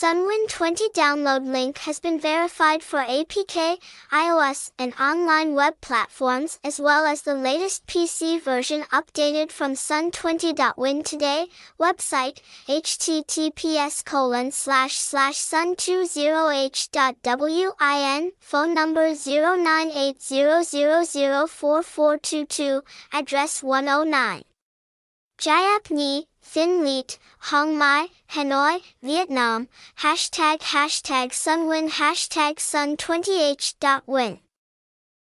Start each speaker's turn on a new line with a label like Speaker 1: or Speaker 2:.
Speaker 1: Sunwin 20 download link has been verified for APK, iOS, and online web platforms as well as the latest PC version updated from sun20.win today. Website https colon slash slash sun20h.win phone number 0980004422 address 109 Giap Nhi Thinh Liet, Hoang Mai, Hanoi, Vietnam, hashtag hashtag Sunwin hashtag Sun20h.win.